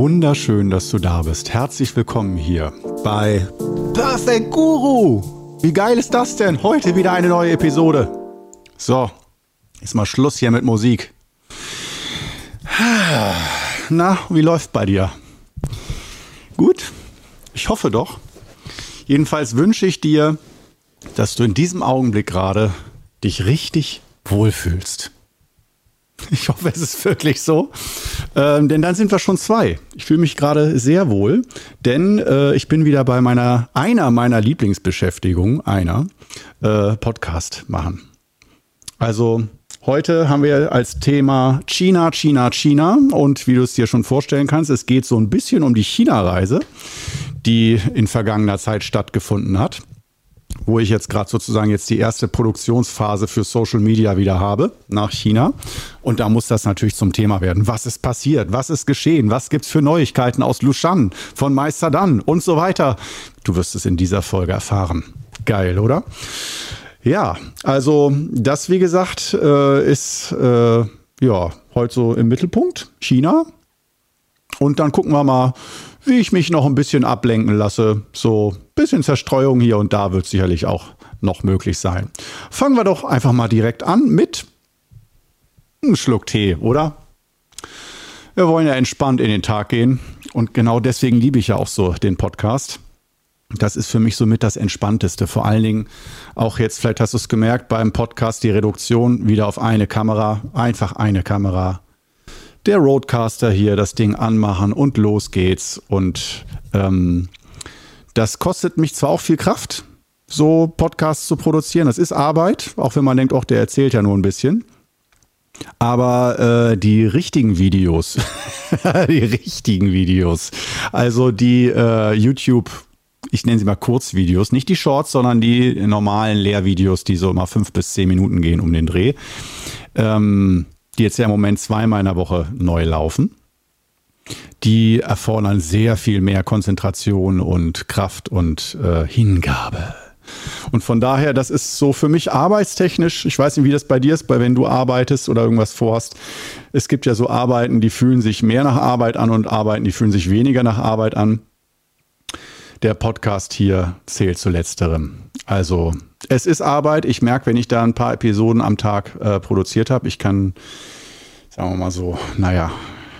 Wunderschön, dass du da bist. Herzlich willkommen hier bei Perfect Guru. Wie geil ist das denn? Heute wieder eine neue Episode. So, ist mal Schluss hier mit Musik. Na, wie läuft bei dir? Gut? Ich hoffe doch. Jedenfalls wünsche ich dir, dass du in diesem Augenblick gerade dich richtig wohlfühlst. Ich hoffe, es ist wirklich so. Ähm, denn dann sind wir schon zwei. Ich fühle mich gerade sehr wohl, denn äh, ich bin wieder bei meiner, einer meiner Lieblingsbeschäftigungen, einer, äh, Podcast machen. Also heute haben wir als Thema China, China, China. Und wie du es dir schon vorstellen kannst, es geht so ein bisschen um die China-Reise, die in vergangener Zeit stattgefunden hat wo ich jetzt gerade sozusagen jetzt die erste Produktionsphase für Social Media wieder habe nach China. Und da muss das natürlich zum Thema werden. Was ist passiert? Was ist geschehen? Was gibt's für Neuigkeiten aus Lushan, von Meister Dan und so weiter? Du wirst es in dieser Folge erfahren. Geil, oder? Ja, also das, wie gesagt, äh, ist äh, ja heute so im Mittelpunkt China. Und dann gucken wir mal, wie ich mich noch ein bisschen ablenken lasse. So ein bisschen Zerstreuung hier und da wird sicherlich auch noch möglich sein. Fangen wir doch einfach mal direkt an mit einem Schluck Tee, oder? Wir wollen ja entspannt in den Tag gehen und genau deswegen liebe ich ja auch so den Podcast. Das ist für mich somit das Entspannteste. Vor allen Dingen auch jetzt, vielleicht hast du es gemerkt, beim Podcast die Reduktion wieder auf eine Kamera. Einfach eine Kamera der Roadcaster hier das Ding anmachen und los geht's. Und ähm, das kostet mich zwar auch viel Kraft, so Podcasts zu produzieren. Das ist Arbeit, auch wenn man denkt, auch der erzählt ja nur ein bisschen. Aber äh, die richtigen Videos, die richtigen Videos, also die äh, YouTube, ich nenne sie mal Kurzvideos, nicht die Shorts, sondern die normalen Lehrvideos, die so immer fünf bis zehn Minuten gehen um den Dreh. Ähm, die jetzt ja im Moment zweimal in der Woche neu laufen. Die erfordern sehr viel mehr Konzentration und Kraft und äh, Hingabe. Und von daher, das ist so für mich arbeitstechnisch, ich weiß nicht, wie das bei dir ist, bei wenn du arbeitest oder irgendwas vorhast. Es gibt ja so Arbeiten, die fühlen sich mehr nach Arbeit an und Arbeiten, die fühlen sich weniger nach Arbeit an. Der Podcast hier zählt zu letzterem. Also es ist Arbeit. Ich merke, wenn ich da ein paar Episoden am Tag äh, produziert habe, ich kann, sagen wir mal so, naja,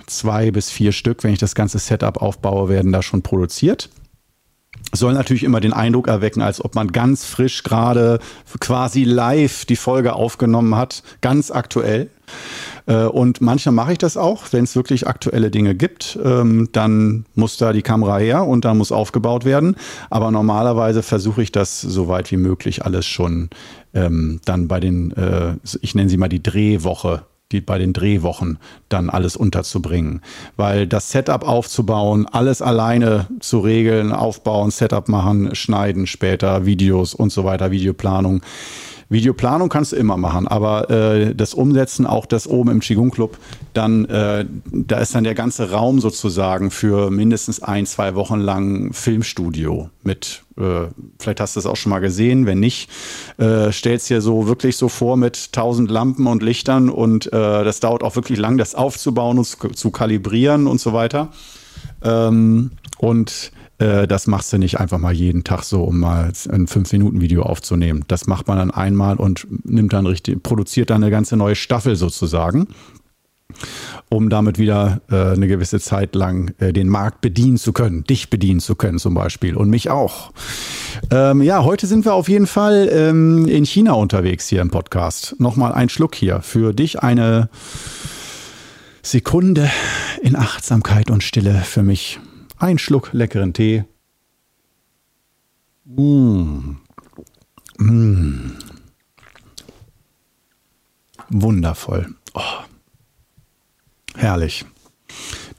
zwei bis vier Stück, wenn ich das ganze Setup aufbaue, werden da schon produziert. Soll natürlich immer den Eindruck erwecken, als ob man ganz frisch gerade quasi live die Folge aufgenommen hat, ganz aktuell. Äh, und manchmal mache ich das auch, wenn es wirklich aktuelle Dinge gibt, ähm, dann muss da die Kamera her und dann muss aufgebaut werden. Aber normalerweise versuche ich das so weit wie möglich alles schon ähm, dann bei den, äh, ich nenne sie mal die Drehwoche die bei den Drehwochen dann alles unterzubringen. Weil das Setup aufzubauen, alles alleine zu regeln, aufbauen, Setup machen, schneiden später, Videos und so weiter, Videoplanung, Videoplanung kannst du immer machen, aber äh, das Umsetzen, auch das oben im Qigong Club, dann äh, da ist dann der ganze Raum sozusagen für mindestens ein, zwei Wochen lang Filmstudio mit, äh, vielleicht hast du es auch schon mal gesehen, wenn nicht, äh, stellst dir so wirklich so vor mit tausend Lampen und Lichtern und äh, das dauert auch wirklich lang, das aufzubauen und zu, zu kalibrieren und so weiter. Ähm, und äh, das machst du nicht einfach mal jeden Tag so, um mal ein 5-Minuten-Video aufzunehmen. Das macht man dann einmal und nimmt dann richtig, produziert dann eine ganze neue Staffel sozusagen um damit wieder äh, eine gewisse Zeit lang äh, den Markt bedienen zu können, dich bedienen zu können zum Beispiel und mich auch. Ähm, ja, heute sind wir auf jeden Fall ähm, in China unterwegs hier im Podcast. Nochmal ein Schluck hier für dich eine Sekunde in Achtsamkeit und Stille für mich. Ein Schluck leckeren Tee. Mmh. Mmh. Wundervoll. Oh. Herrlich.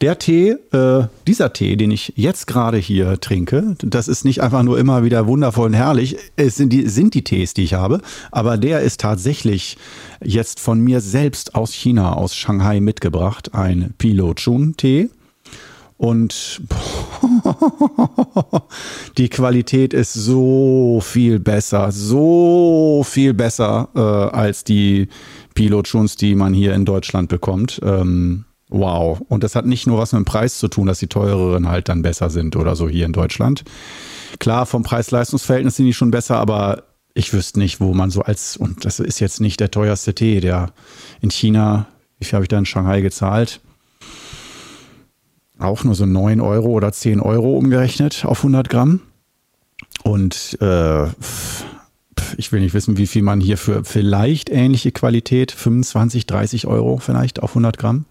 Der Tee, äh, dieser Tee, den ich jetzt gerade hier trinke, das ist nicht einfach nur immer wieder wundervoll und herrlich. Es sind die, sind die Tees, die ich habe, aber der ist tatsächlich jetzt von mir selbst aus China, aus Shanghai mitgebracht. Ein Pilo Chun Tee. Und die Qualität ist so viel besser, so viel besser äh, als die Pilotschuns, die man hier in Deutschland bekommt. Ähm, wow. Und das hat nicht nur was mit dem Preis zu tun, dass die teureren halt dann besser sind oder so hier in Deutschland. Klar, vom Preis-Leistungs-Verhältnis sind die schon besser, aber ich wüsste nicht, wo man so als, und das ist jetzt nicht der teuerste Tee, der in China, wie viel habe ich da in Shanghai gezahlt? Auch nur so 9 Euro oder 10 Euro umgerechnet auf 100 Gramm. Und äh, ich will nicht wissen, wie viel man hier für vielleicht ähnliche Qualität, 25, 30 Euro vielleicht auf 100 Gramm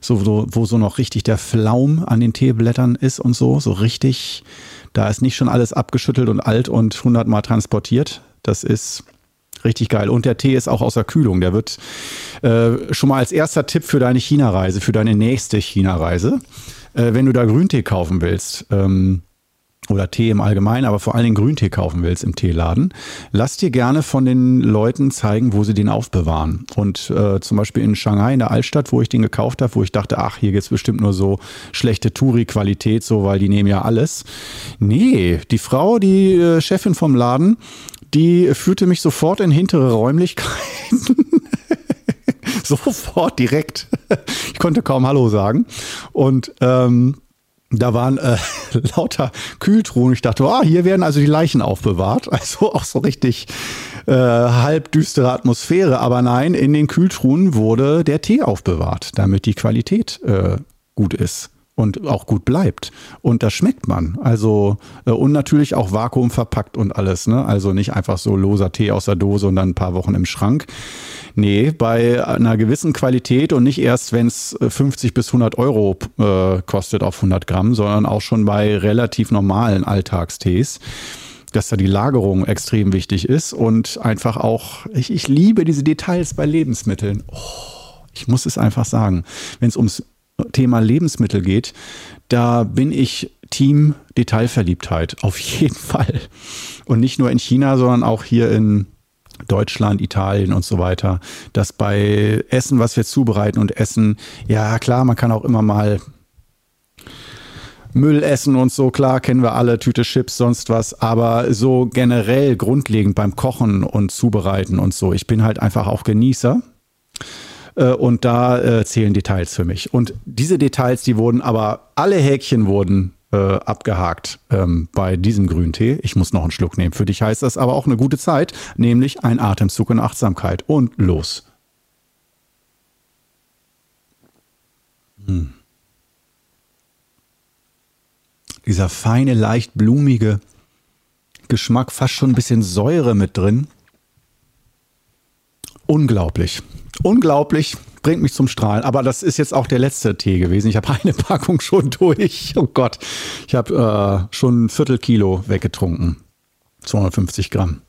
so, so, wo so noch richtig der Flaum an den Teeblättern ist und so, so richtig, da ist nicht schon alles abgeschüttelt und alt und hundertmal transportiert. Das ist richtig geil. Und der Tee ist auch außer Kühlung. Der wird äh, schon mal als erster Tipp für deine China-Reise, für deine nächste China-Reise, äh, wenn du da Grüntee kaufen willst. Ähm, oder Tee im Allgemeinen, aber vor allen Dingen Grüntee kaufen willst im Teeladen, lass dir gerne von den Leuten zeigen, wo sie den aufbewahren. Und äh, zum Beispiel in Shanghai, in der Altstadt, wo ich den gekauft habe, wo ich dachte, ach, hier gibt's bestimmt nur so schlechte Touri-Qualität, so, weil die nehmen ja alles. Nee, die Frau, die äh, Chefin vom Laden, die führte mich sofort in hintere Räumlichkeiten. sofort, direkt. Ich konnte kaum Hallo sagen. Und ähm, da waren äh, lauter Kühltruhen. Ich dachte, ah, hier werden also die Leichen aufbewahrt. Also auch so richtig äh, halb düstere Atmosphäre. Aber nein, in den Kühltruhen wurde der Tee aufbewahrt, damit die Qualität äh, gut ist und auch gut bleibt. Und das schmeckt man. Also, äh, und natürlich auch Vakuum verpackt und alles. Ne? Also nicht einfach so loser Tee aus der Dose und dann ein paar Wochen im Schrank. Nee, bei einer gewissen Qualität und nicht erst, wenn es 50 bis 100 Euro äh, kostet auf 100 Gramm, sondern auch schon bei relativ normalen Alltagstees dass da die Lagerung extrem wichtig ist und einfach auch, ich, ich liebe diese Details bei Lebensmitteln. Oh, ich muss es einfach sagen. Wenn es ums Thema Lebensmittel geht, da bin ich Team Detailverliebtheit auf jeden Fall. Und nicht nur in China, sondern auch hier in Deutschland, Italien und so weiter, dass bei Essen, was wir zubereiten und essen, ja klar, man kann auch immer mal Müll essen und so, klar, kennen wir alle, Tüte Chips, sonst was, aber so generell grundlegend beim Kochen und Zubereiten und so, ich bin halt einfach auch Genießer äh, und da äh, zählen Details für mich. Und diese Details, die wurden aber, alle Häkchen wurden äh, abgehakt ähm, bei diesem Grüntee. Ich muss noch einen Schluck nehmen. Für dich heißt das aber auch eine gute Zeit, nämlich ein Atemzug in Achtsamkeit. Und los. Hm. Dieser feine, leicht blumige Geschmack, fast schon ein bisschen Säure mit drin. Unglaublich. Unglaublich bringt mich zum Strahlen. Aber das ist jetzt auch der letzte Tee gewesen. Ich habe eine Packung schon durch. Oh Gott, ich habe äh, schon ein Viertelkilo weggetrunken. 250 Gramm.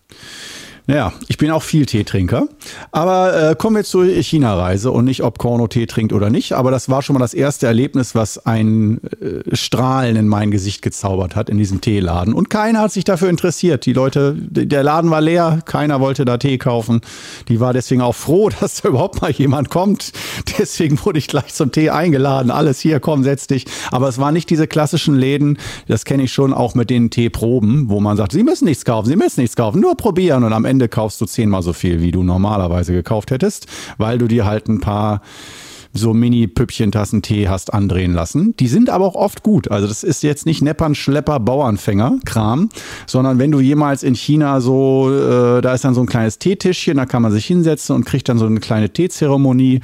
Naja, ich bin auch viel Teetrinker. Aber äh, kommen wir zur China-Reise und nicht, ob Korno Tee trinkt oder nicht. Aber das war schon mal das erste Erlebnis, was ein äh, Strahlen in mein Gesicht gezaubert hat in diesem Teeladen. Und keiner hat sich dafür interessiert. Die Leute, der Laden war leer, keiner wollte da Tee kaufen. Die war deswegen auch froh, dass da überhaupt mal jemand kommt. Deswegen wurde ich gleich zum Tee eingeladen. Alles hier, komm, setz dich. Aber es waren nicht diese klassischen Läden, das kenne ich schon auch mit den Teeproben, wo man sagt, Sie müssen nichts kaufen, Sie müssen nichts kaufen, nur probieren und am Ende Ende kaufst du zehnmal so viel, wie du normalerweise gekauft hättest, weil du dir halt ein paar so Mini-Püppchentassen Tee hast andrehen lassen. Die sind aber auch oft gut. Also das ist jetzt nicht Neppern, Schlepper, Bauernfänger, Kram, sondern wenn du jemals in China so, äh, da ist dann so ein kleines Teetischchen, da kann man sich hinsetzen und kriegt dann so eine kleine Teezeremonie,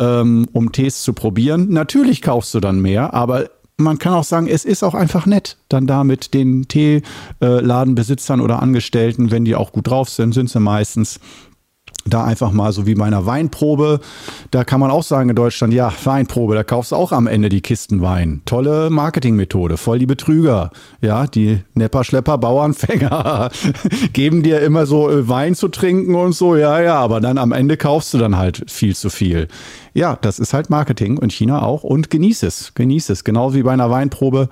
ähm, um Tees zu probieren. Natürlich kaufst du dann mehr, aber man kann auch sagen, es ist auch einfach nett, dann da mit den Teeladenbesitzern oder Angestellten, wenn die auch gut drauf sind, sind sie meistens, da einfach mal so wie bei einer Weinprobe. Da kann man auch sagen in Deutschland, ja, Weinprobe, da kaufst du auch am Ende die Kisten Wein. Tolle Marketingmethode, voll die Betrüger. Ja, die Nepper, Schlepper, Bauernfänger geben dir immer so äh, Wein zu trinken und so. Ja, ja, aber dann am Ende kaufst du dann halt viel zu viel. Ja, das ist halt Marketing und China auch und genieß es, genieß es. Genauso wie bei einer Weinprobe,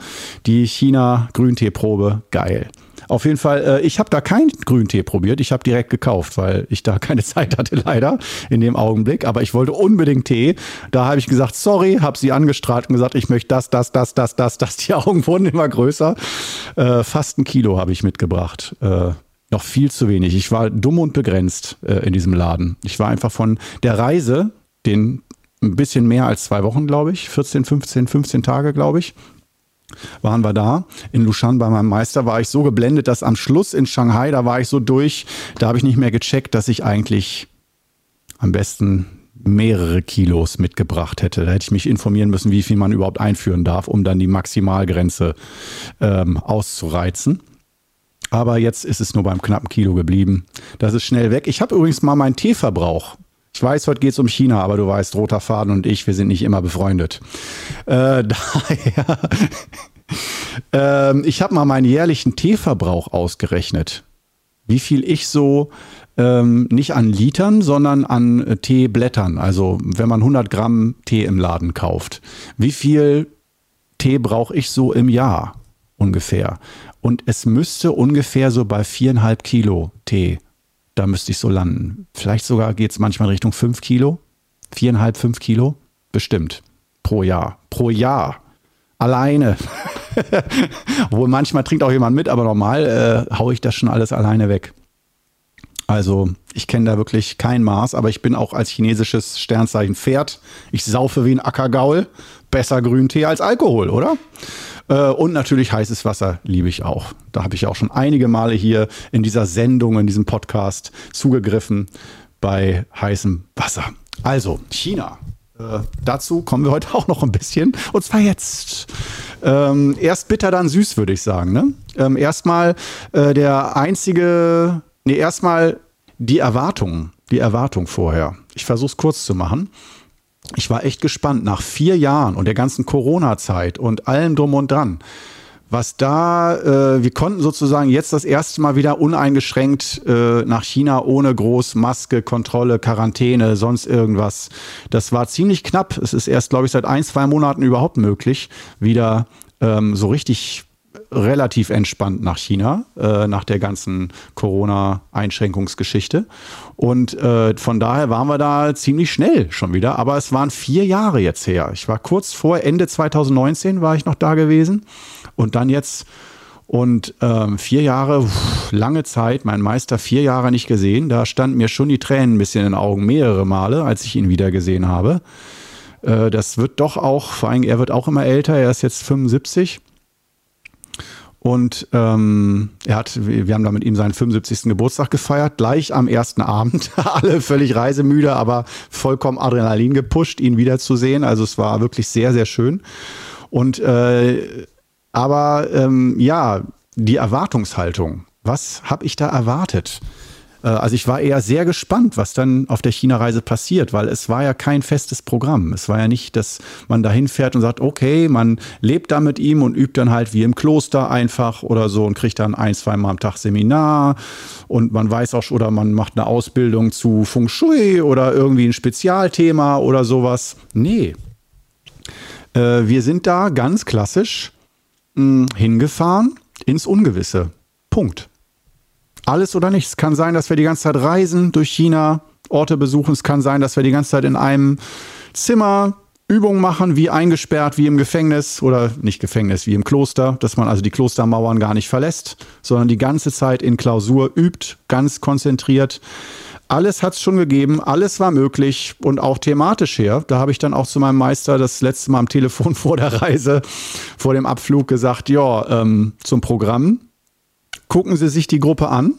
die China-Grünteeprobe, geil. Auf jeden Fall, äh, ich habe da keinen Grüntee probiert. Ich habe direkt gekauft, weil ich da keine Zeit hatte, leider in dem Augenblick. Aber ich wollte unbedingt Tee. Da habe ich gesagt, sorry, habe sie angestrahlt und gesagt, ich möchte das, das, das, das, das, das. Die Augen wurden immer größer. Äh, fast ein Kilo habe ich mitgebracht. Äh, noch viel zu wenig. Ich war dumm und begrenzt äh, in diesem Laden. Ich war einfach von der Reise, den ein bisschen mehr als zwei Wochen, glaube ich. 14, 15, 15 Tage, glaube ich waren wir da. In Lushan bei meinem Meister war ich so geblendet, dass am Schluss in Shanghai, da war ich so durch, da habe ich nicht mehr gecheckt, dass ich eigentlich am besten mehrere Kilos mitgebracht hätte. Da hätte ich mich informieren müssen, wie viel man überhaupt einführen darf, um dann die Maximalgrenze ähm, auszureizen. Aber jetzt ist es nur beim knappen Kilo geblieben. Das ist schnell weg. Ich habe übrigens mal meinen Teeverbrauch ich weiß, heute geht es um China, aber du weißt, Roter Faden und ich, wir sind nicht immer befreundet. Äh, daher, ähm, ich habe mal meinen jährlichen Teeverbrauch ausgerechnet. Wie viel ich so ähm, nicht an Litern, sondern an äh, Teeblättern, also wenn man 100 Gramm Tee im Laden kauft, wie viel Tee brauche ich so im Jahr ungefähr? Und es müsste ungefähr so bei viereinhalb Kilo Tee da müsste ich so landen. Vielleicht sogar geht es manchmal Richtung 5 Kilo. Viereinhalb, fünf Kilo. Bestimmt. Pro Jahr. Pro Jahr. Alleine. Obwohl manchmal trinkt auch jemand mit, aber normal äh, haue ich das schon alles alleine weg. Also ich kenne da wirklich kein Maß, aber ich bin auch als chinesisches Sternzeichen Pferd. Ich saufe wie ein Ackergaul. Besser Grüntee als Alkohol, oder? Äh, und natürlich heißes Wasser liebe ich auch. Da habe ich auch schon einige Male hier in dieser Sendung, in diesem Podcast zugegriffen bei heißem Wasser. Also, China. Äh, dazu kommen wir heute auch noch ein bisschen. Und zwar jetzt. Ähm, erst bitter, dann süß, würde ich sagen. Ne? Ähm, erstmal äh, der einzige, nee, erstmal die Erwartung, die Erwartung vorher. Ich versuche es kurz zu machen ich war echt gespannt nach vier Jahren und der ganzen Corona-Zeit und allem drum und dran. Was da, äh, wir konnten sozusagen jetzt das erste Mal wieder uneingeschränkt äh, nach China ohne groß Maske, Kontrolle, Quarantäne, sonst irgendwas. Das war ziemlich knapp. Es ist erst, glaube ich, seit ein, zwei Monaten überhaupt möglich, wieder ähm, so richtig relativ entspannt nach China, äh, nach der ganzen Corona-Einschränkungsgeschichte. Und äh, von daher waren wir da ziemlich schnell schon wieder. Aber es waren vier Jahre jetzt her. Ich war kurz vor Ende 2019 war ich noch da gewesen. Und dann jetzt und ähm, vier Jahre, pff, lange Zeit, mein Meister vier Jahre nicht gesehen. Da standen mir schon die Tränen ein bisschen in den Augen, mehrere Male, als ich ihn wieder gesehen habe. Äh, das wird doch auch, vor allem er wird auch immer älter, er ist jetzt 75. Und ähm, er hat, wir haben da mit ihm seinen 75. Geburtstag gefeiert, gleich am ersten Abend. Alle völlig reisemüde, aber vollkommen Adrenalin gepusht, ihn wiederzusehen. Also es war wirklich sehr, sehr schön. Und äh, aber ähm, ja, die Erwartungshaltung. Was habe ich da erwartet? Äh, also ich war eher sehr gespannt, was dann auf der China-Reise passiert, weil es war ja kein festes Programm. Es war ja nicht, dass man dahin fährt und sagt, okay, man lebt da mit ihm und übt dann halt wie im Kloster einfach oder so und kriegt dann ein, zwei Mal am Tag Seminar und man weiß auch, oder man macht eine Ausbildung zu Feng Shui oder irgendwie ein Spezialthema oder sowas. Nee. Äh, wir sind da ganz klassisch mh, hingefahren ins Ungewisse. Punkt. Alles oder nichts. Kann sein, dass wir die ganze Zeit reisen durch China, Orte besuchen. Es kann sein, dass wir die ganze Zeit in einem Zimmer Übungen machen, wie eingesperrt, wie im Gefängnis oder nicht Gefängnis, wie im Kloster, dass man also die Klostermauern gar nicht verlässt, sondern die ganze Zeit in Klausur übt, ganz konzentriert. Alles hat es schon gegeben, alles war möglich und auch thematisch her. Da habe ich dann auch zu meinem Meister das letzte Mal am Telefon vor der Reise, vor dem Abflug gesagt, ja, ähm, zum Programm gucken Sie sich die Gruppe an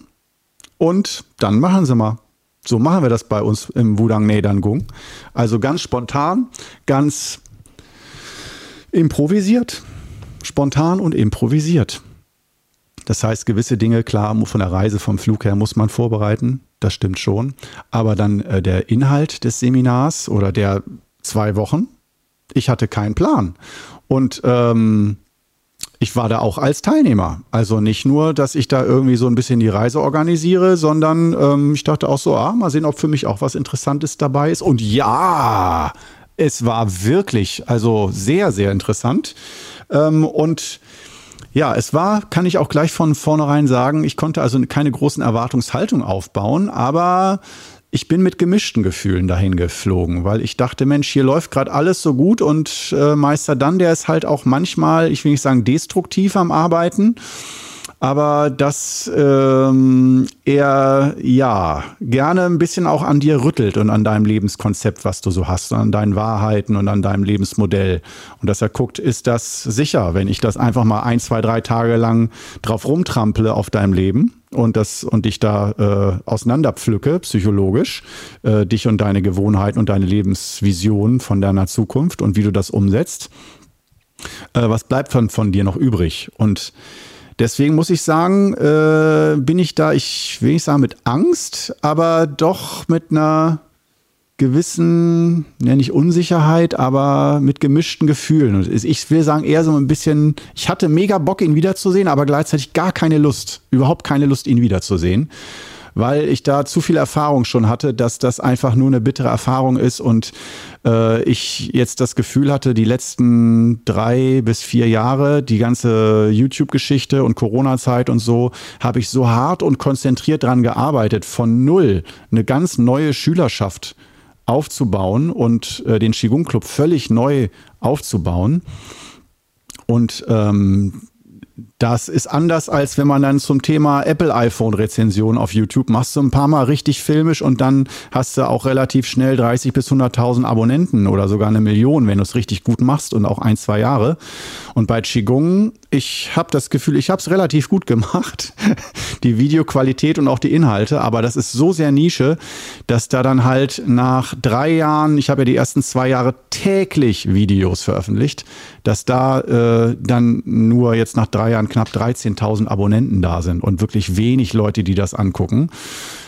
und dann machen Sie mal. So machen wir das bei uns im Wudang Nedangung. Also ganz spontan, ganz improvisiert. Spontan und improvisiert. Das heißt, gewisse Dinge, klar, von der Reise vom Flug her muss man vorbereiten, das stimmt schon. Aber dann äh, der Inhalt des Seminars oder der zwei Wochen, ich hatte keinen Plan. Und ähm, ich war da auch als Teilnehmer. Also nicht nur, dass ich da irgendwie so ein bisschen die Reise organisiere, sondern ähm, ich dachte auch so, ah, mal sehen, ob für mich auch was Interessantes dabei ist. Und ja, es war wirklich, also sehr, sehr interessant. Ähm, und ja, es war, kann ich auch gleich von vornherein sagen, ich konnte also keine großen Erwartungshaltung aufbauen, aber ich bin mit gemischten Gefühlen dahin geflogen, weil ich dachte, Mensch, hier läuft gerade alles so gut und äh, Meister dann, der ist halt auch manchmal, ich will nicht sagen destruktiv am Arbeiten, aber dass ähm, er ja gerne ein bisschen auch an dir rüttelt und an deinem Lebenskonzept, was du so hast, an deinen Wahrheiten und an deinem Lebensmodell. Und dass er guckt, ist das sicher, wenn ich das einfach mal ein, zwei, drei Tage lang drauf rumtrample auf deinem Leben und das und dich da äh, auseinanderpflücke, psychologisch, äh, dich und deine Gewohnheiten und deine Lebensvision von deiner Zukunft und wie du das umsetzt. Äh, was bleibt von, von dir noch übrig? Und Deswegen muss ich sagen, äh, bin ich da, ich will nicht sagen mit Angst, aber doch mit einer gewissen, ja nicht Unsicherheit, aber mit gemischten Gefühlen. Ich will sagen, eher so ein bisschen, ich hatte mega Bock, ihn wiederzusehen, aber gleichzeitig gar keine Lust, überhaupt keine Lust, ihn wiederzusehen weil ich da zu viel Erfahrung schon hatte, dass das einfach nur eine bittere Erfahrung ist und äh, ich jetzt das Gefühl hatte, die letzten drei bis vier Jahre, die ganze YouTube-Geschichte und Corona-Zeit und so, habe ich so hart und konzentriert dran gearbeitet, von null eine ganz neue Schülerschaft aufzubauen und äh, den Qigong Club völlig neu aufzubauen. Und ähm, das ist anders, als wenn man dann zum Thema Apple iPhone Rezension auf YouTube machst du ein paar Mal richtig filmisch und dann hast du auch relativ schnell 30 bis 100.000 Abonnenten oder sogar eine Million, wenn du es richtig gut machst und auch ein, zwei Jahre. Und bei Qigong, ich habe das Gefühl, ich habe es relativ gut gemacht, die Videoqualität und auch die Inhalte, aber das ist so sehr Nische, dass da dann halt nach drei Jahren, ich habe ja die ersten zwei Jahre täglich Videos veröffentlicht, dass da äh, dann nur jetzt nach drei Jahren knapp 13.000 Abonnenten da sind und wirklich wenig Leute, die das angucken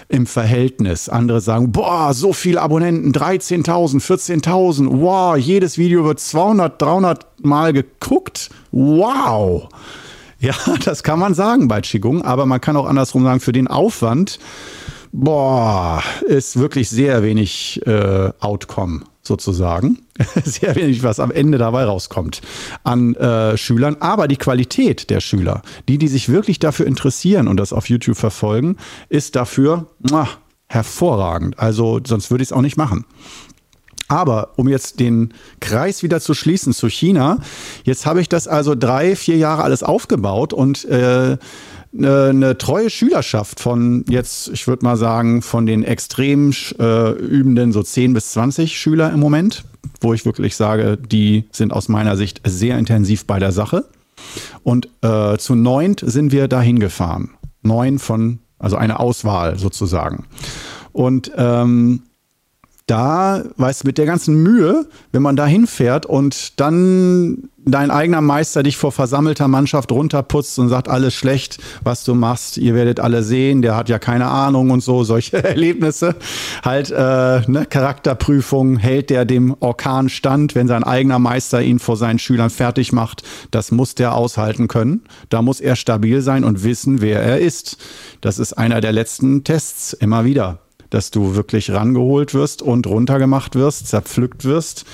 im Verhältnis. Andere sagen, boah, so viele Abonnenten, 13.000, 14.000, wow, jedes Video wird 200, 300 Mal geguckt, wow. Ja, das kann man sagen bei Qigong, aber man kann auch andersrum sagen, für den Aufwand, boah, ist wirklich sehr wenig äh, Outcome sozusagen. Sehr wenig, was am Ende dabei rauskommt an äh, Schülern. Aber die Qualität der Schüler, die, die sich wirklich dafür interessieren und das auf YouTube verfolgen, ist dafür muah, hervorragend. Also sonst würde ich es auch nicht machen. Aber um jetzt den Kreis wieder zu schließen zu China, jetzt habe ich das also drei, vier Jahre alles aufgebaut und äh, eine, eine treue Schülerschaft von jetzt, ich würde mal sagen, von den extrem äh, übenden so 10 bis 20 Schüler im Moment, wo ich wirklich sage, die sind aus meiner Sicht sehr intensiv bei der Sache. Und äh, zu neunt sind wir dahin gefahren. Neun von, also eine Auswahl sozusagen. Und ähm, da, weißt du, mit der ganzen Mühe, wenn man da hinfährt und dann dein eigener Meister dich vor versammelter Mannschaft runterputzt und sagt, alles schlecht, was du machst, ihr werdet alle sehen, der hat ja keine Ahnung und so, solche Erlebnisse. Halt, äh, ne, Charakterprüfung, hält der dem Orkan stand, wenn sein eigener Meister ihn vor seinen Schülern fertig macht, das muss der aushalten können. Da muss er stabil sein und wissen, wer er ist. Das ist einer der letzten Tests, immer wieder dass du wirklich rangeholt wirst und runtergemacht wirst, zerpflückt wirst.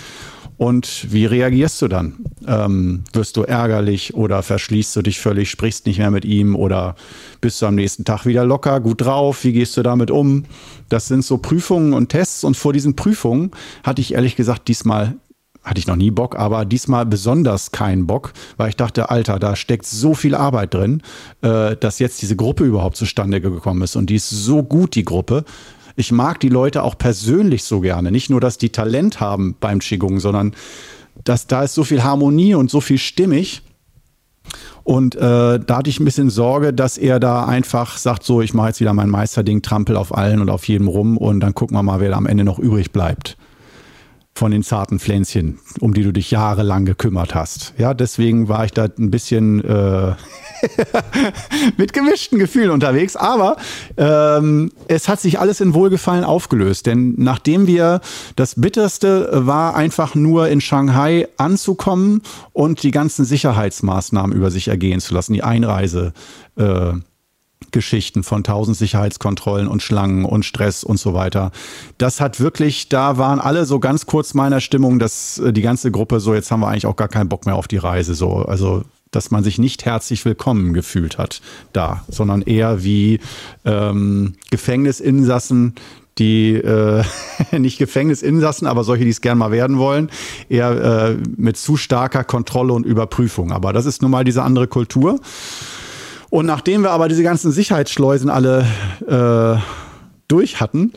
Und wie reagierst du dann? Ähm, wirst du ärgerlich oder verschließt du dich völlig, sprichst nicht mehr mit ihm oder bist du am nächsten Tag wieder locker, gut drauf? Wie gehst du damit um? Das sind so Prüfungen und Tests. Und vor diesen Prüfungen hatte ich ehrlich gesagt diesmal hatte ich noch nie Bock, aber diesmal besonders keinen Bock, weil ich dachte, Alter, da steckt so viel Arbeit drin, äh, dass jetzt diese Gruppe überhaupt zustande gekommen ist. Und die ist so gut, die Gruppe ich mag die Leute auch persönlich so gerne. Nicht nur, dass die Talent haben beim Qigong, sondern dass da ist so viel Harmonie und so viel stimmig. Und äh, da hatte ich ein bisschen Sorge, dass er da einfach sagt, so, ich mache jetzt wieder mein Meisterding, trampel auf allen und auf jedem rum und dann gucken wir mal, wer da am Ende noch übrig bleibt von den zarten Pflänzchen, um die du dich jahrelang gekümmert hast. Ja, deswegen war ich da ein bisschen äh, mit gemischten Gefühlen unterwegs, aber ähm, es hat sich alles in Wohlgefallen aufgelöst, denn nachdem wir das Bitterste war einfach nur in Shanghai anzukommen und die ganzen Sicherheitsmaßnahmen über sich ergehen zu lassen, die Einreise äh, Geschichten von tausend Sicherheitskontrollen und Schlangen und Stress und so weiter. Das hat wirklich, da waren alle so ganz kurz meiner Stimmung, dass äh, die ganze Gruppe so, jetzt haben wir eigentlich auch gar keinen Bock mehr auf die Reise, so, also dass man sich nicht herzlich willkommen gefühlt hat da, sondern eher wie ähm, Gefängnisinsassen, die äh, nicht Gefängnisinsassen, aber solche, die es gern mal werden wollen, eher äh, mit zu starker Kontrolle und Überprüfung. Aber das ist nun mal diese andere Kultur. Und nachdem wir aber diese ganzen Sicherheitsschleusen alle äh, durch hatten,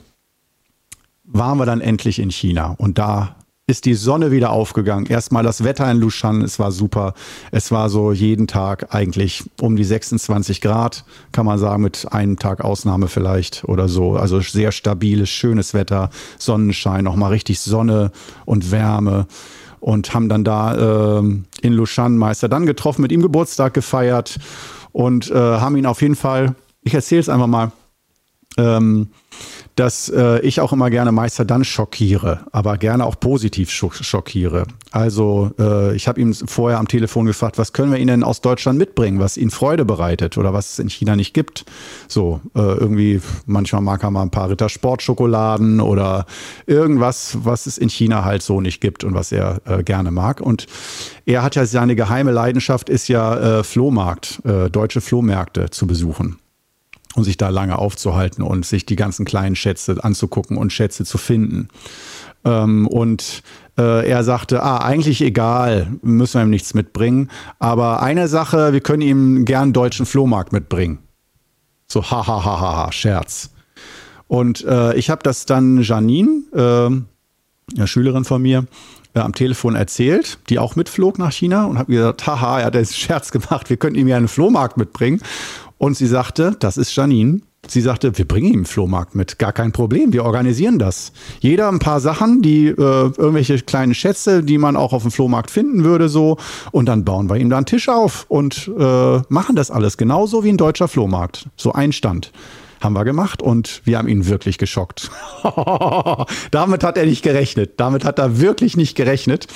waren wir dann endlich in China. Und da ist die Sonne wieder aufgegangen. Erstmal das Wetter in Lushan, es war super. Es war so jeden Tag eigentlich um die 26 Grad, kann man sagen, mit einem Tag Ausnahme vielleicht oder so. Also sehr stabiles, schönes Wetter, Sonnenschein, nochmal richtig Sonne und Wärme. Und haben dann da äh, in Lushan Meister dann getroffen, mit ihm Geburtstag gefeiert und äh, haben ihn auf jeden Fall, ich erzähle es einfach mal, ähm, dass äh, ich auch immer gerne Meister dann schockiere, aber gerne auch positiv schockiere. Also äh, ich habe ihm vorher am Telefon gefragt, was können wir Ihnen denn aus Deutschland mitbringen, was Ihnen Freude bereitet oder was es in China nicht gibt. So äh, irgendwie, manchmal mag er mal ein paar Ritter Sportschokoladen oder irgendwas, was es in China halt so nicht gibt und was er äh, gerne mag. Und er hat ja seine geheime Leidenschaft, ist ja äh, Flohmarkt, äh, deutsche Flohmärkte zu besuchen und sich da lange aufzuhalten und sich die ganzen kleinen Schätze anzugucken und Schätze zu finden. Ähm, und äh, er sagte, ah, eigentlich egal, müssen wir ihm nichts mitbringen. Aber eine Sache, wir können ihm gern deutschen Flohmarkt mitbringen. So, ha, ha, ha, ha, ha Scherz. Und äh, ich habe das dann Janine, äh, eine Schülerin von mir, äh, am Telefon erzählt, die auch mitflog nach China und habe gesagt, haha, er hat einen Scherz gemacht, wir könnten ihm ja einen Flohmarkt mitbringen. Und sie sagte, das ist Janine. Sie sagte, wir bringen ihm einen Flohmarkt mit, gar kein Problem, wir organisieren das. Jeder ein paar Sachen, die äh, irgendwelche kleinen Schätze, die man auch auf dem Flohmarkt finden würde, so. Und dann bauen wir ihm da einen Tisch auf und äh, machen das alles genauso wie ein deutscher Flohmarkt. So ein Stand haben wir gemacht und wir haben ihn wirklich geschockt. Damit hat er nicht gerechnet. Damit hat er wirklich nicht gerechnet.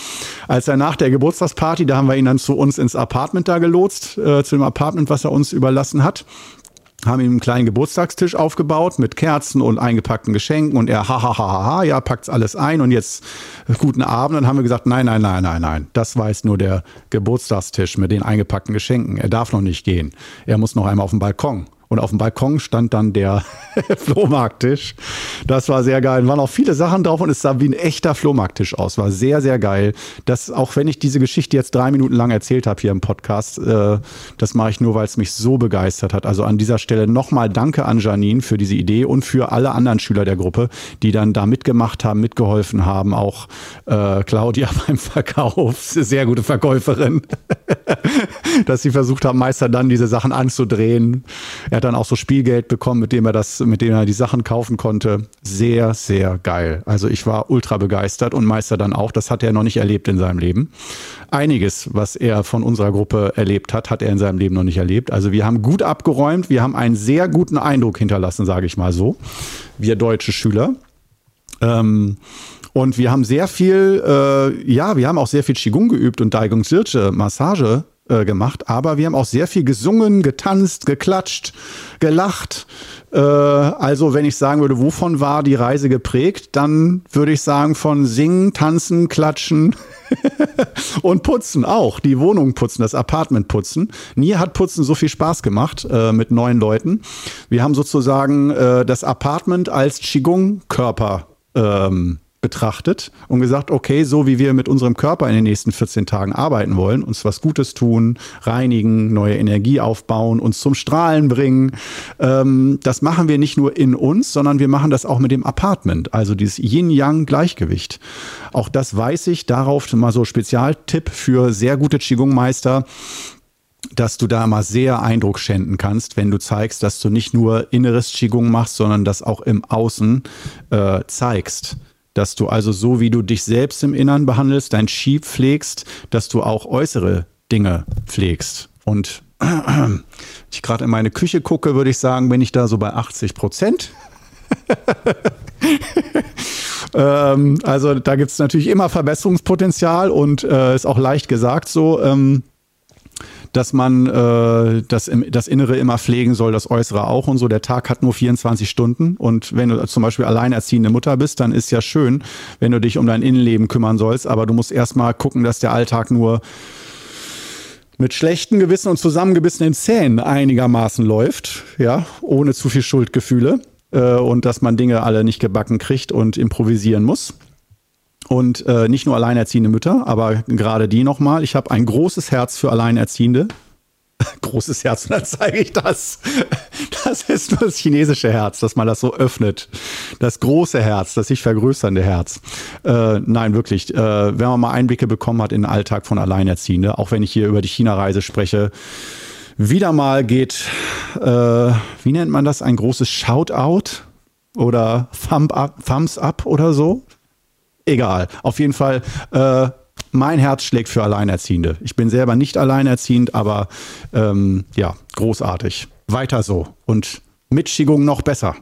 Als er nach der Geburtstagsparty, da haben wir ihn dann zu uns ins Apartment da gelotst, äh, zu dem Apartment, was er uns überlassen hat haben ihm einen kleinen Geburtstagstisch aufgebaut mit Kerzen und eingepackten Geschenken und er, ha, ha, ha, ha, ja, packt's alles ein und jetzt guten Abend. Dann haben wir gesagt, nein, nein, nein, nein, nein, das jetzt nur der Geburtstagstisch mit den eingepackten Geschenken. Er darf noch nicht gehen. Er muss noch einmal auf den Balkon. Und auf dem Balkon stand dann der Flohmarkttisch. Das war sehr geil. Da waren auch viele Sachen drauf und es sah wie ein echter Flohmarkttisch aus. War sehr, sehr geil. Das, auch wenn ich diese Geschichte jetzt drei Minuten lang erzählt habe hier im Podcast, äh, das mache ich nur, weil es mich so begeistert hat. Also an dieser Stelle nochmal Danke an Janine für diese Idee und für alle anderen Schüler der Gruppe, die dann da mitgemacht haben, mitgeholfen haben. Auch äh, Claudia beim Verkauf, sehr gute Verkäuferin, dass sie versucht haben, Meister dann diese Sachen anzudrehen. Hat dann auch so Spielgeld bekommen, mit dem er das, mit dem er die Sachen kaufen konnte. Sehr, sehr geil. Also ich war ultra begeistert und Meister dann auch. Das hat er noch nicht erlebt in seinem Leben. Einiges, was er von unserer Gruppe erlebt hat, hat er in seinem Leben noch nicht erlebt. Also wir haben gut abgeräumt. Wir haben einen sehr guten Eindruck hinterlassen, sage ich mal so. Wir deutsche Schüler. Ähm, und wir haben sehr viel, äh, ja, wir haben auch sehr viel Qigong geübt und Daigung Sirche, Massage äh, gemacht, aber wir haben auch sehr viel gesungen, getanzt, geklatscht, gelacht. Äh, also wenn ich sagen würde, wovon war die Reise geprägt, dann würde ich sagen von Singen, Tanzen, Klatschen und Putzen auch. Die Wohnung putzen, das Apartment putzen. Nie hat Putzen so viel Spaß gemacht äh, mit neuen Leuten. Wir haben sozusagen das Apartment als Qigong-Körper ähm, betrachtet und gesagt, okay, so wie wir mit unserem Körper in den nächsten 14 Tagen arbeiten wollen, uns was Gutes tun, reinigen, neue Energie aufbauen, uns zum Strahlen bringen, ähm, das machen wir nicht nur in uns, sondern wir machen das auch mit dem Apartment, also dieses Yin-Yang-Gleichgewicht. Auch das weiß ich, darauf mal so Spezialtipp für sehr gute Qigong-Meister, dass du da mal sehr Eindruck schänden kannst, wenn du zeigst, dass du nicht nur inneres Qigong machst, sondern das auch im Außen äh, zeigst dass du also so, wie du dich selbst im Innern behandelst, dein Schieb pflegst, dass du auch äußere Dinge pflegst. Und wenn ich gerade in meine Küche gucke, würde ich sagen, bin ich da so bei 80 Prozent. ähm, also da gibt es natürlich immer Verbesserungspotenzial und äh, ist auch leicht gesagt so. Ähm, dass man äh, das, das Innere immer pflegen soll, das Äußere auch und so. Der Tag hat nur 24 Stunden und wenn du zum Beispiel alleinerziehende Mutter bist, dann ist ja schön, wenn du dich um dein Innenleben kümmern sollst, aber du musst erstmal gucken, dass der Alltag nur mit schlechten Gewissen und zusammengebissenen Zähnen einigermaßen läuft, ja, ohne zu viel Schuldgefühle äh, und dass man Dinge alle nicht gebacken kriegt und improvisieren muss. Und äh, nicht nur alleinerziehende Mütter, aber gerade die nochmal. Ich habe ein großes Herz für Alleinerziehende. großes Herz und dann zeige ich das. Das ist nur das chinesische Herz, dass man das so öffnet. Das große Herz, das sich vergrößernde Herz. Äh, nein, wirklich. Äh, wenn man mal Einblicke bekommen hat in den Alltag von Alleinerziehenden, auch wenn ich hier über die China-Reise spreche, wieder mal geht, äh, wie nennt man das, ein großes Shoutout oder Thumb up, Thumbs up oder so. Egal. Auf jeden Fall äh, mein Herz schlägt für Alleinerziehende. Ich bin selber nicht alleinerziehend, aber ähm, ja, großartig. Weiter so. Und mit Qigong noch besser.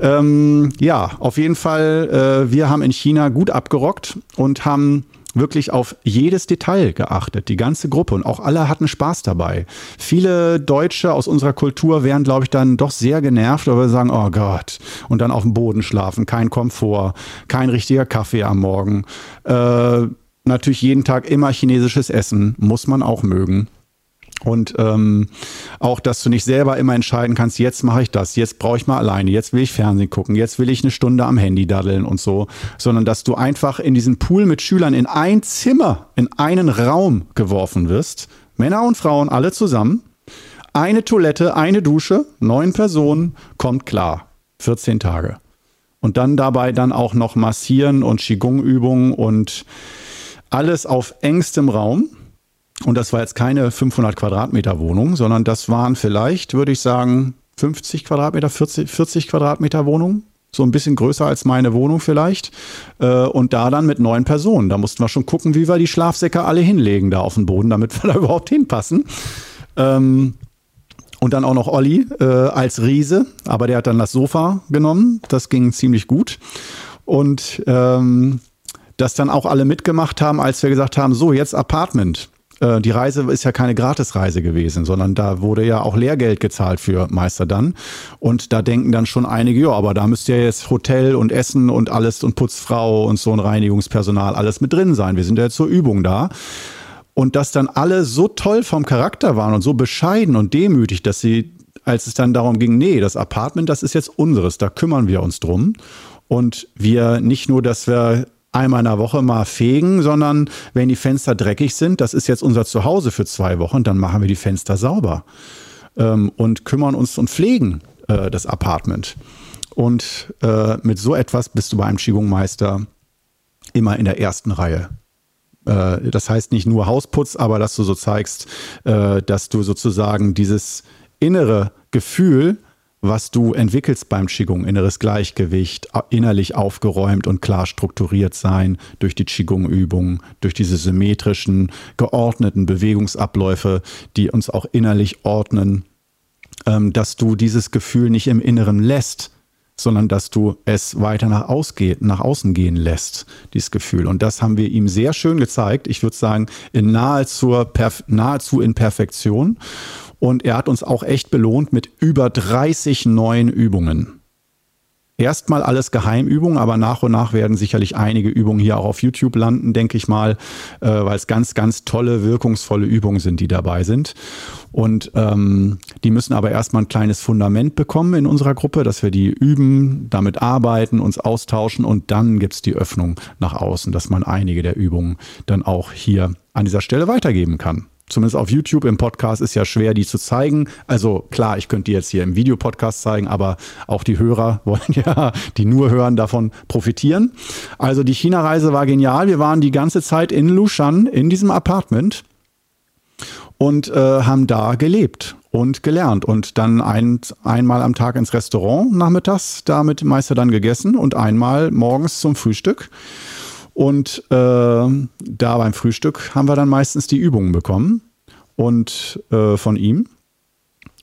Ähm, ja, auf jeden Fall, äh, wir haben in China gut abgerockt und haben wirklich auf jedes Detail geachtet, die ganze Gruppe und auch alle hatten Spaß dabei. Viele Deutsche aus unserer Kultur wären, glaube ich, dann doch sehr genervt, aber sagen, oh Gott, und dann auf dem Boden schlafen, kein Komfort, kein richtiger Kaffee am Morgen. Äh, natürlich jeden Tag immer chinesisches Essen, muss man auch mögen. Und ähm, auch, dass du nicht selber immer entscheiden kannst, jetzt mache ich das, jetzt brauche ich mal alleine, jetzt will ich Fernsehen gucken, jetzt will ich eine Stunde am Handy daddeln und so, sondern dass du einfach in diesen Pool mit Schülern in ein Zimmer, in einen Raum geworfen wirst, Männer und Frauen alle zusammen, eine Toilette, eine Dusche, neun Personen, kommt klar, 14 Tage. Und dann dabei dann auch noch massieren und Qigong-Übungen und alles auf engstem Raum. Und das war jetzt keine 500 Quadratmeter Wohnung, sondern das waren vielleicht, würde ich sagen, 50 Quadratmeter, 40, 40 Quadratmeter Wohnung. So ein bisschen größer als meine Wohnung vielleicht. Äh, und da dann mit neun Personen. Da mussten wir schon gucken, wie wir die Schlafsäcke alle hinlegen da auf den Boden, damit wir da überhaupt hinpassen. Ähm, und dann auch noch Olli äh, als Riese, aber der hat dann das Sofa genommen. Das ging ziemlich gut. Und ähm, dass dann auch alle mitgemacht haben, als wir gesagt haben, so jetzt Apartment. Äh, die Reise ist ja keine Gratisreise gewesen, sondern da wurde ja auch Lehrgeld gezahlt für Meister dann. Und da denken dann schon einige, ja, aber da müsste ja jetzt Hotel und Essen und alles und Putzfrau und so ein Reinigungspersonal alles mit drin sein. Wir sind ja zur Übung da. Und dass dann alle so toll vom Charakter waren und so bescheiden und demütig, dass sie, als es dann darum ging, nee, das Apartment, das ist jetzt unseres, da kümmern wir uns drum. Und wir nicht nur, dass wir einmal in der Woche mal fegen, sondern wenn die Fenster dreckig sind, das ist jetzt unser Zuhause für zwei Wochen, dann machen wir die Fenster sauber ähm, und kümmern uns und pflegen äh, das Apartment. Und äh, mit so etwas bist du bei einem Qigong-Meister immer in der ersten Reihe. Äh, das heißt nicht nur Hausputz, aber dass du so zeigst, äh, dass du sozusagen dieses innere Gefühl was du entwickelst beim Qigong, inneres Gleichgewicht, innerlich aufgeräumt und klar strukturiert sein durch die Qigong-Übungen, durch diese symmetrischen, geordneten Bewegungsabläufe, die uns auch innerlich ordnen, ähm, dass du dieses Gefühl nicht im Inneren lässt, sondern dass du es weiter nach, nach außen gehen lässt, dieses Gefühl. Und das haben wir ihm sehr schön gezeigt. Ich würde sagen, in nahezu, nahezu in Perfektion. Und er hat uns auch echt belohnt mit über 30 neuen Übungen. Erstmal alles Geheimübungen, aber nach und nach werden sicherlich einige Übungen hier auch auf YouTube landen, denke ich mal, äh, weil es ganz, ganz tolle, wirkungsvolle Übungen sind, die dabei sind. Und ähm, die müssen aber erstmal ein kleines Fundament bekommen in unserer Gruppe, dass wir die üben, damit arbeiten, uns austauschen und dann gibt's die Öffnung nach außen, dass man einige der Übungen dann auch hier an dieser Stelle weitergeben kann zumindest auf YouTube im Podcast ist ja schwer, die zu zeigen. Also klar, ich könnte die jetzt hier im Videopodcast zeigen, aber auch die Hörer wollen ja, die nur hören, davon profitieren. Also die China-Reise war genial. Wir waren die ganze Zeit in Lushan, in diesem Apartment und äh, haben da gelebt und gelernt und dann ein, einmal am Tag ins Restaurant nachmittags da mit Meister dann gegessen und einmal morgens zum Frühstück. Und äh, da beim Frühstück haben wir dann meistens die Übungen bekommen und äh, von ihm.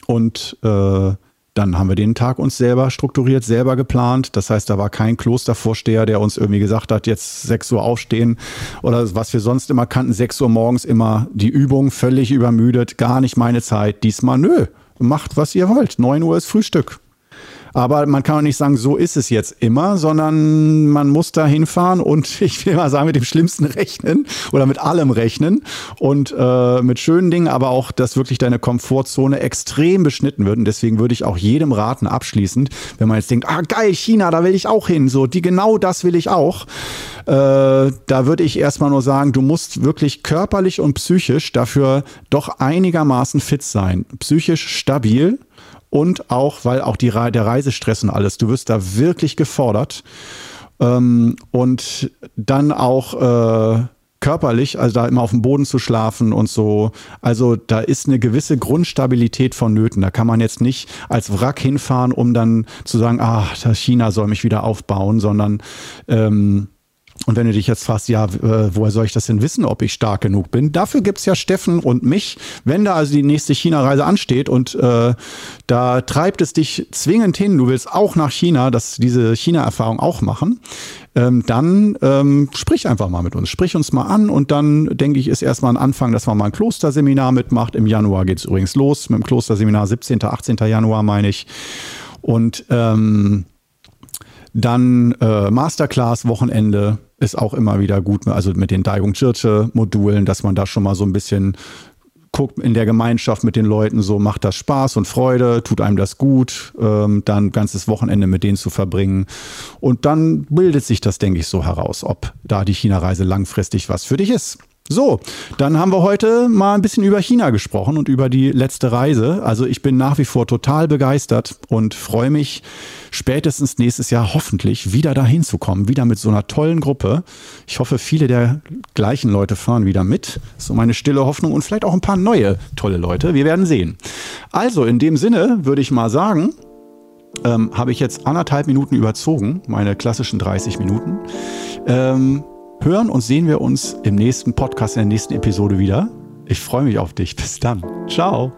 Und äh, dann haben wir den Tag uns selber strukturiert, selber geplant. Das heißt, da war kein Klostervorsteher, der uns irgendwie gesagt hat, jetzt 6 Uhr aufstehen oder was wir sonst immer kannten, 6 Uhr morgens immer die Übung, völlig übermüdet, gar nicht meine Zeit. Diesmal nö, macht was ihr wollt. 9 Uhr ist Frühstück. Aber man kann auch nicht sagen, so ist es jetzt immer, sondern man muss da hinfahren und ich will mal sagen, mit dem Schlimmsten rechnen oder mit allem rechnen und äh, mit schönen Dingen, aber auch, dass wirklich deine Komfortzone extrem beschnitten wird. Und deswegen würde ich auch jedem raten, abschließend, wenn man jetzt denkt, ah geil, China, da will ich auch hin, so, die genau das will ich auch. Äh, da würde ich erstmal nur sagen, du musst wirklich körperlich und psychisch dafür doch einigermaßen fit sein. Psychisch stabil und auch, weil auch die, der Reisestress und alles, du wirst da wirklich gefordert. Ähm, und dann auch äh, körperlich, also da immer auf dem Boden zu schlafen und so. Also da ist eine gewisse Grundstabilität vonnöten. Da kann man jetzt nicht als Wrack hinfahren, um dann zu sagen, ah, China soll mich wieder aufbauen, sondern ähm, und wenn du dich jetzt fragst, ja, äh, woher soll ich das denn wissen, ob ich stark genug bin? Dafür gibt's ja Steffen und mich. Wenn da also die nächste China-Reise ansteht und äh, da treibt es dich zwingend hin, du willst auch nach China, dass diese China-Erfahrung auch machen, ähm, dann ähm, sprich einfach mal mit uns. Sprich uns mal an und dann, denke ich, ist erstmal ein Anfang, dass man mal ein Klosterseminar mitmacht. Im Januar geht's übrigens los mit dem Klosterseminar, 17., 18. Januar meine ich. Und ähm, dann äh, Masterclass-Wochenende ist auch immer wieder gut, also mit den Daigung Chirche Modulen, dass man da schon mal so ein bisschen guckt in der Gemeinschaft mit den Leuten, so macht das Spaß und Freude, tut einem das gut, ähm, dann ganzes Wochenende mit denen zu verbringen. Und dann bildet sich das, denke ich, so heraus, ob da die China-Reise langfristig was für dich ist. So, dann haben wir heute mal ein bisschen über China gesprochen und über die letzte Reise. Also ich bin nach wie vor total begeistert und freue mich spätestens nächstes Jahr hoffentlich wieder dahin zu kommen, wieder mit so einer tollen Gruppe. Ich hoffe, viele der gleichen Leute fahren wieder mit. So meine stille Hoffnung und vielleicht auch ein paar neue tolle Leute. Wir werden sehen. Also in dem Sinne würde ich mal sagen, ähm, habe ich jetzt anderthalb Minuten überzogen, meine klassischen 30 Minuten. Ähm, hören und sehen wir uns im nächsten Podcast, in der nächsten Episode wieder. Ich freue mich auf dich. Bis dann. Ciao.